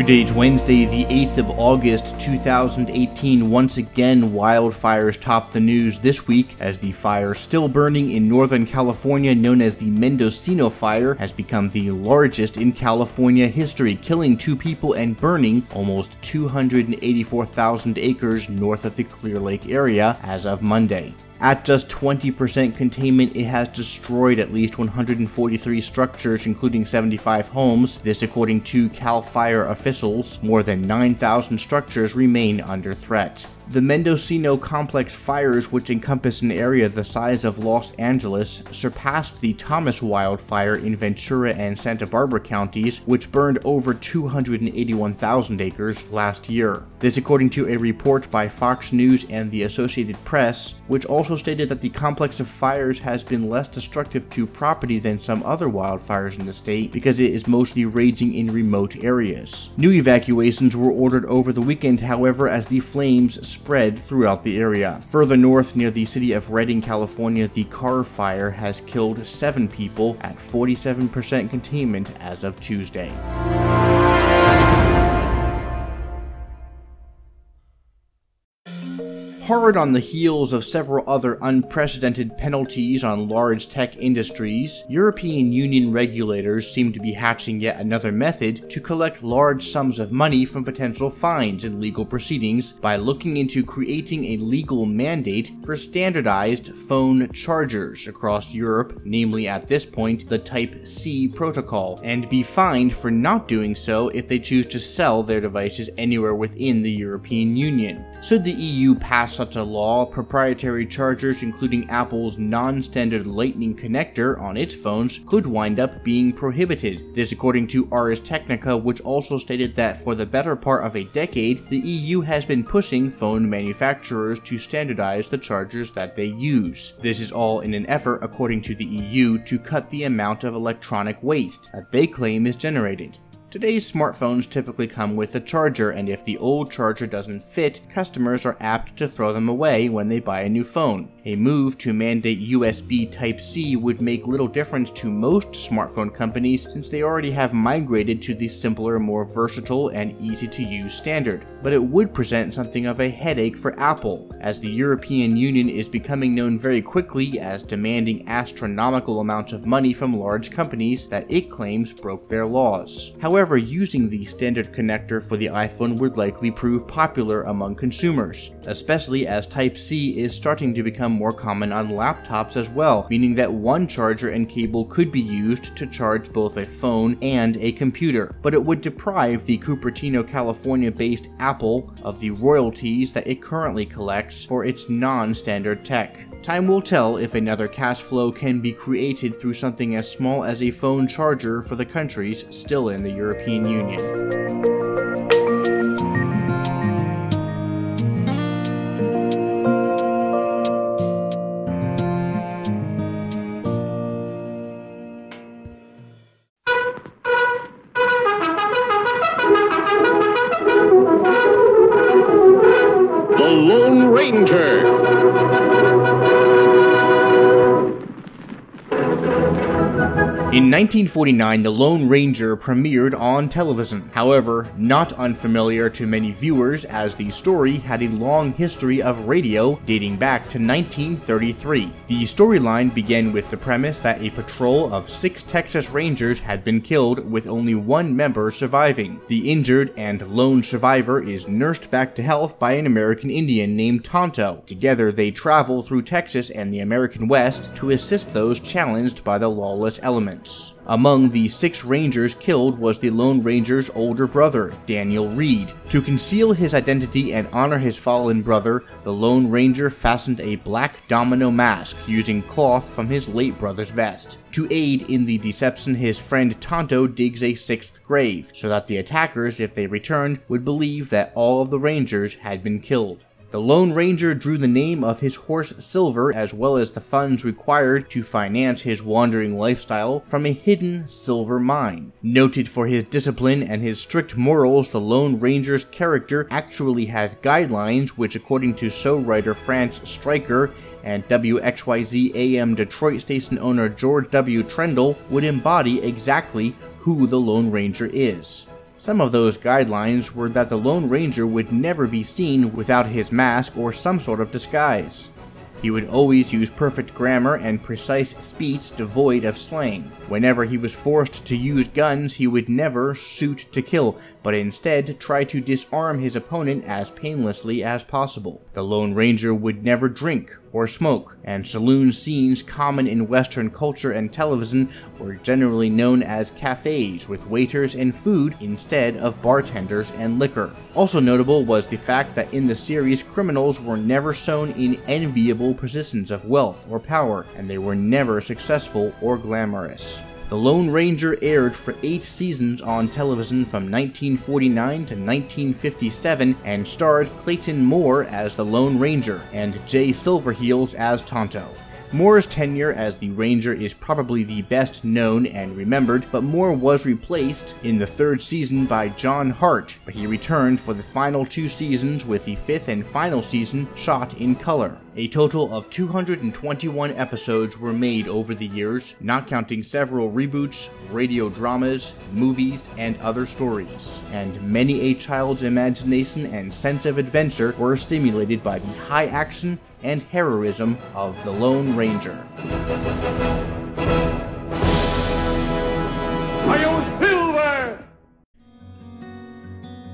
Good day, it's Wednesday, the 8th of August, 2018. Once again, wildfires top the news this week as the fire still burning in Northern California, known as the Mendocino Fire, has become the largest in California history, killing two people and burning almost 284,000 acres north of the Clear Lake area as of Monday. At just 20% containment, it has destroyed at least 143 structures, including 75 homes. This, according to CAL FIRE officials, more than 9,000 structures remain under threat. The Mendocino complex fires, which encompass an area the size of Los Angeles, surpassed the Thomas wildfire in Ventura and Santa Barbara counties, which burned over 281,000 acres last year. This according to a report by Fox News and the Associated Press, which also stated that the complex of fires has been less destructive to property than some other wildfires in the state because it is mostly raging in remote areas. New evacuations were ordered over the weekend, however, as the flames spread throughout the area. Further north, near the city of Redding, California, the Carr Fire has killed seven people at 47% containment as of Tuesday. Hard on the heels of several other unprecedented penalties on large tech industries, European Union regulators seem to be hatching yet another method to collect large sums of money from potential fines in legal proceedings by looking into creating a legal mandate for standardized phone chargers across Europe, namely at this point the Type C protocol, and be fined for not doing so if they choose to sell their devices anywhere within the European Union. Should the EU pass such a law, proprietary chargers including Apple's non-standard Lightning connector on its phones could wind up being prohibited. This according to Ars Technica, which also stated that for the better part of a decade, the EU has been pushing phone manufacturers to standardize the chargers that they use. This is all in an effort, according to the EU, to cut the amount of electronic waste that they claim is generated. Today's smartphones typically come with a charger, and if the old charger doesn't fit, customers are apt to throw them away when they buy a new phone. A move to mandate USB Type-C would make little difference to most smartphone companies since they already have migrated to the simpler, more versatile, and easy to use standard. But it would present something of a headache for Apple, as the European Union is becoming known very quickly as demanding astronomical amounts of money from large companies that it claims broke their laws. However, using the standard connector for the iPhone would likely prove popular among consumers, especially as Type-C is starting to become more common on laptops as well, meaning that one charger and cable could be used to charge both a phone and a computer. But it would deprive the Cupertino, California based Apple of the royalties that it currently collects for its non standard tech. Time will tell if another cash flow can be created through something as small as a phone charger for the countries still in the European Union. In 1949, The Lone Ranger premiered on television. However, not unfamiliar to many viewers as the story had a long history of radio dating back to 1933. The storyline began with the premise that a patrol of six Texas Rangers had been killed with only one member surviving. The injured and lone survivor is nursed back to health by an American Indian named Tonto. Together, they travel through Texas and the American West to assist those challenged by the lawless Among the six Rangers killed was the Lone Ranger's older brother, Daniel Reed. To conceal his identity and honor his fallen brother, the Lone Ranger fastened a black domino mask using cloth from his late brother's vest. To aid in the deception, his friend Tonto digs a sixth grave, so that the attackers, if they returned, would believe that all of the Rangers had been killed. The Lone Ranger drew the name of his horse Silver, as well as the funds required to finance his wandering lifestyle, from a hidden silver mine. Noted for his discipline and his strict morals, the Lone Ranger's character actually has guidelines which, according to show writer Franz Striker, and WXYZ AM Detroit station owner George W. Trendle would embody exactly who the Lone Ranger is. Some of those guidelines were that the Lone Ranger would never be seen without his mask or some sort of disguise. He would always use perfect grammar and precise speech devoid of slang. Whenever he was forced to use guns, he would never shoot to kill, but instead try to disarm his opponent as painlessly as possible. The Lone Ranger would never drink or smoke, and saloon scenes common in Western culture and television were generally known as cafes with waiters and food instead of bartenders and liquor. Also notable was the fact that in the series, criminals were never shown in enviable positions of wealth or power, and they were never successful or glamorous. The Lone Ranger aired for eight seasons on television from 1949 to 1957 and starred Clayton Moore as the Lone Ranger and Jay Silverheels as Tonto. Moore's tenure as the Ranger is probably the best known and remembered, but Moore was replaced in the third season by John Hart, but he returned for the final two seasons with the fifth and final season shot in color. A total of 221 episodes were made over the years, not counting several reboots, radio dramas, movies, and other stories. And many a child's imagination and sense of adventure were stimulated by the high action and heroism of the Lone Ranger.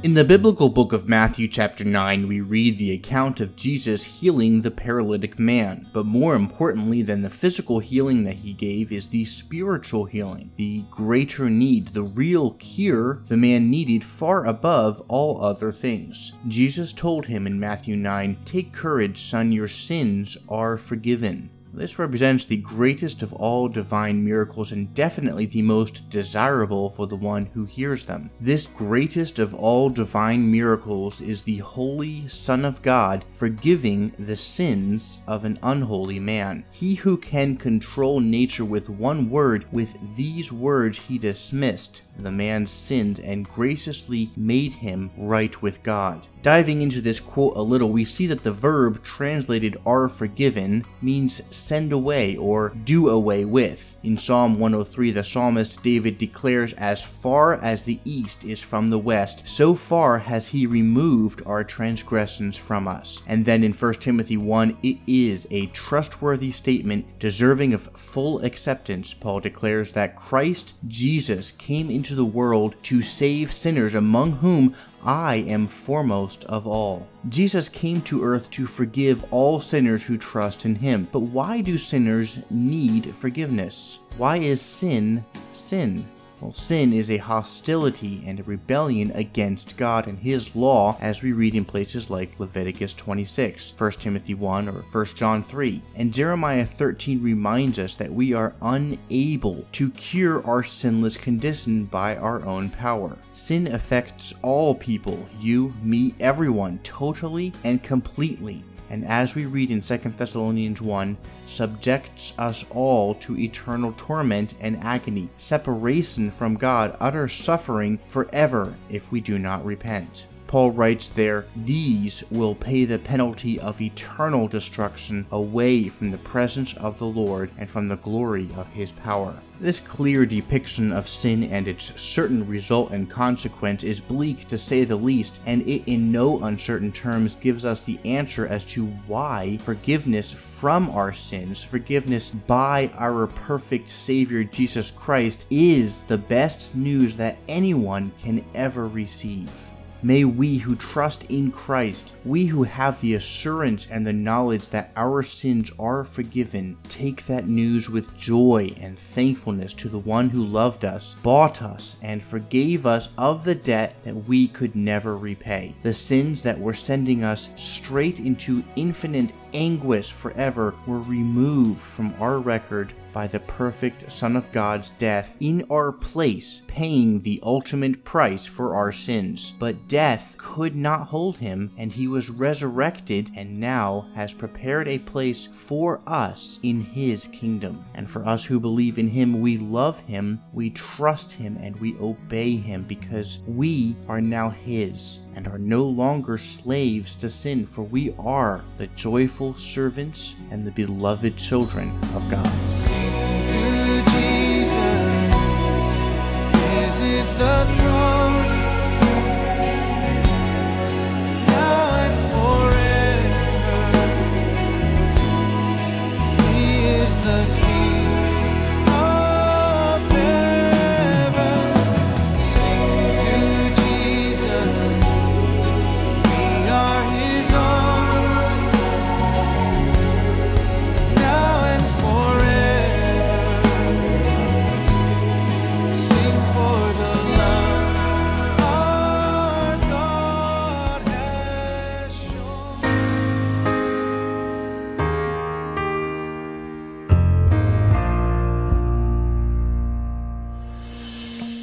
In the biblical book of Matthew, chapter 9, we read the account of Jesus healing the paralytic man. But more importantly than the physical healing that he gave is the spiritual healing, the greater need, the real cure the man needed far above all other things. Jesus told him in Matthew 9, Take courage, son, your sins are forgiven. This represents the greatest of all divine miracles and definitely the most desirable for the one who hears them. This greatest of all divine miracles is the Holy Son of God forgiving the sins of an unholy man. He who can control nature with one word, with these words he dismissed the man sinned and graciously made him right with God. Diving into this quote a little, we see that the verb translated are forgiven means send away or do away with. In Psalm 103, the psalmist David declares, As far as the east is from the west, so far has he removed our transgressions from us. And then in 1 Timothy 1, it is a trustworthy statement deserving of full acceptance. Paul declares that Christ Jesus came into the world to save sinners, among whom I am foremost of all. Jesus came to earth to forgive all sinners who trust in him. But why do sinners need forgiveness? Why is sin sin? Well, sin is a hostility and a rebellion against God and His law, as we read in places like Leviticus 26, 1 Timothy 1, or 1 John 3. And Jeremiah 13 reminds us that we are unable to cure our sinless condition by our own power. Sin affects all people, you, me, everyone, totally and completely and as we read in 2 Thessalonians 1, subjects us all to eternal torment and agony, separation from God, utter suffering forever if we do not repent. Paul writes there, These will pay the penalty of eternal destruction away from the presence of the Lord and from the glory of his power. This clear depiction of sin and its certain result and consequence is bleak to say the least, and it in no uncertain terms gives us the answer as to why forgiveness from our sins, forgiveness by our perfect Savior Jesus Christ, is the best news that anyone can ever receive. May we who trust in Christ, we who have the assurance and the knowledge that our sins are forgiven, take that news with joy and thankfulness to the one who loved us, bought us, and forgave us of the debt that we could never repay. The sins that were sending us straight into infinite anguish forever were removed from our record by the perfect Son of God's death in our place, paying the ultimate price for our sins. But death could not hold him, and he was resurrected and now has prepared a place for us in his kingdom. And for us who believe in him, we love him, we trust him, and we obey him because we are now his and are no longer slaves to sin, for we are the joyful servants and the beloved children of God.